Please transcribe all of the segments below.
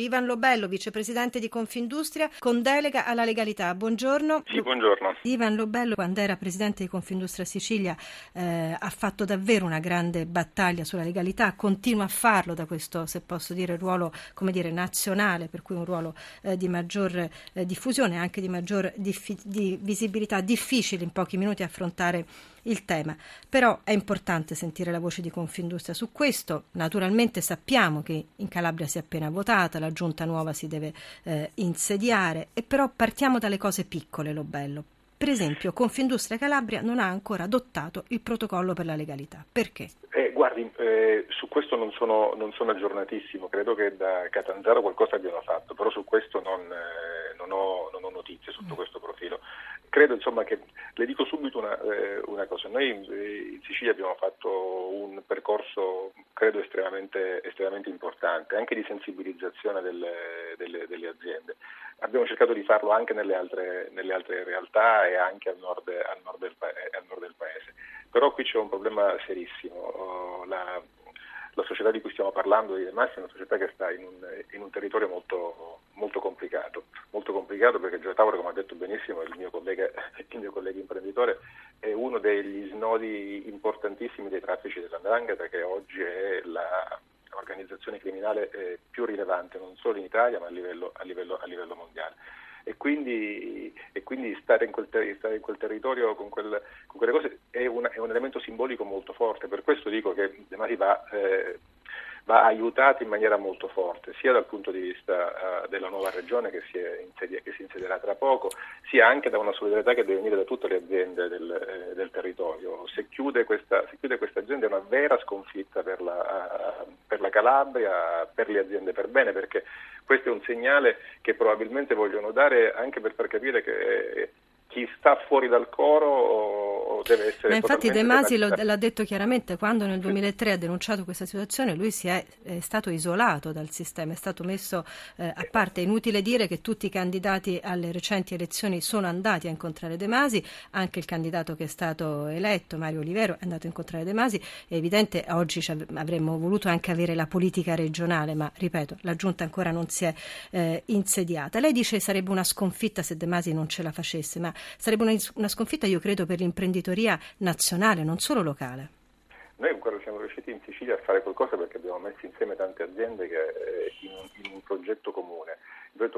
Ivan Lobello, vicepresidente di Confindustria con delega alla legalità. Buongiorno. Sì, buongiorno. Ivan Lobello, quando era presidente di Confindustria Sicilia, eh, ha fatto davvero una grande battaglia sulla legalità, continua a farlo da questo, se posso dire, ruolo come dire, nazionale, per cui un ruolo eh, di maggior eh, diffusione e anche di maggior diffi- di visibilità. Difficile in pochi minuti affrontare il tema. Però è importante sentire la voce di Confindustria su questo. Naturalmente sappiamo che in Calabria si è appena votata, la giunta nuova si deve eh, insediare, e però partiamo dalle cose piccole, lo bello. Per esempio, Confindustria Calabria non ha ancora adottato il protocollo per la legalità. Perché? Eh, guardi, eh, su questo non sono, non sono, aggiornatissimo, credo che da Catanzaro qualcosa abbiano fatto, però su questo non, eh, non, ho, non ho, notizie sotto questo profilo. Credo insomma che le dico subito una, eh, una cosa, noi in, in, Sicilia abbiamo fatto un percorso credo estremamente, estremamente importante, anche di sensibilizzazione delle, delle, delle aziende. Abbiamo cercato di farlo anche nelle altre, nelle altre realtà e anche al nord, al, nord del, al nord, del, paese. Però qui c'è un problema serissimo. La, la società di cui stiamo parlando di Demassi è una società che sta in un, in un territorio molto, molto, complicato, molto complicato perché Gio Tavolo, come ha detto benissimo il mio, collega, il mio collega imprenditore, è uno degli snodi importantissimi dei traffici dell'Andrangheta che oggi è la, organizzazione criminale eh, più rilevante non solo in Italia ma a livello, a livello, a livello mondiale. E quindi, e quindi stare, in ter- stare, in quel territorio con, quel, con quelle cose è, una, è, un elemento simbolico molto forte, per questo dico che De Masi va eh, va aiutato in maniera molto forte, sia dal punto di vista uh, della nuova regione che si, insedia, che si, insedierà tra poco, sia anche da una solidarietà che deve venire da tutte le aziende del, eh, del territorio. Se chiude, questa, se chiude, questa, azienda è una vera sconfitta per la, uh, per la Calabria, per le aziende per bene, perché questo è un segnale che probabilmente vogliono dare anche per far capire che chi sta fuori dal coro deve essere Ma infatti De Masi lo, l'ha detto chiaramente quando nel 2003 ha denunciato questa situazione lui si è, è stato isolato dal sistema è stato messo eh, a parte. È inutile dire che tutti i candidati alle recenti elezioni sono andati a incontrare De Masi anche il candidato che è stato eletto Mario Olivero è andato a incontrare De Masi. È evidente oggi avremmo voluto anche avere la politica regionale ma ripeto la giunta ancora non si è eh, insediata. Lei dice sarebbe una sconfitta se De Masi non ce la facesse ma sarebbe una, una sconfitta, io credo, per l'imprenditoria nazionale, non solo locale. Noi ancora siamo riusciti in Sicilia a fare qualcosa perché abbiamo messo insieme tante aziende che, eh, in, in, un, progetto comune,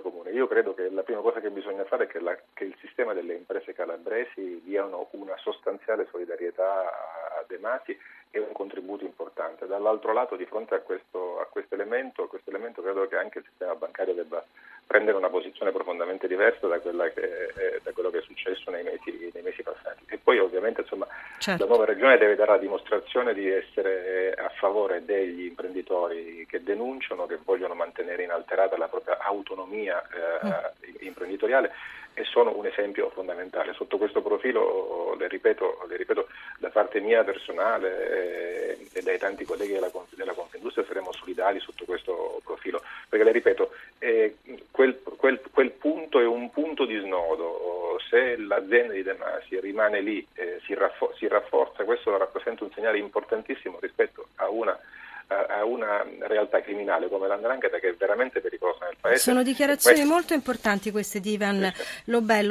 comune. Io credo che la prima cosa che bisogna fare è che, la, che il sistema delle imprese calabresi diano una sostanziale solidarietà a De Masi e un contributo importante. Dall'altro lato, di fronte a questo, a questo elemento, credo che anche il sistema bancario debba prendere una posizione profondamente diversa da, che, eh, da quello che è successo nei mesi, nei mesi, passati. E poi ovviamente insomma, certo. la nuova regione deve dare la dimostrazione di essere a favore degli imprenditori che denunciano, che vogliono mantenere inalterata la propria autonomia eh, mm. imprenditoriale e sono un esempio fondamentale. Sotto questo profilo, le ripeto, le ripeto da parte mia personale eh, e dai tanti colleghi della, della Confindustria saremo solidali sotto questo profilo, perché le ripeto, eh, quel, quel, quel, punto è un punto di snodo, se l'azienda di De Masi rimane lì, eh, si, raffor- si rafforza, questo rappresenta un segnale importantissimo rispetto a una a una realtà criminale come l'andrangheta che è veramente pericolosa nel paese. Sono dichiarazioni questo... molto importanti queste di Ivan Lobello.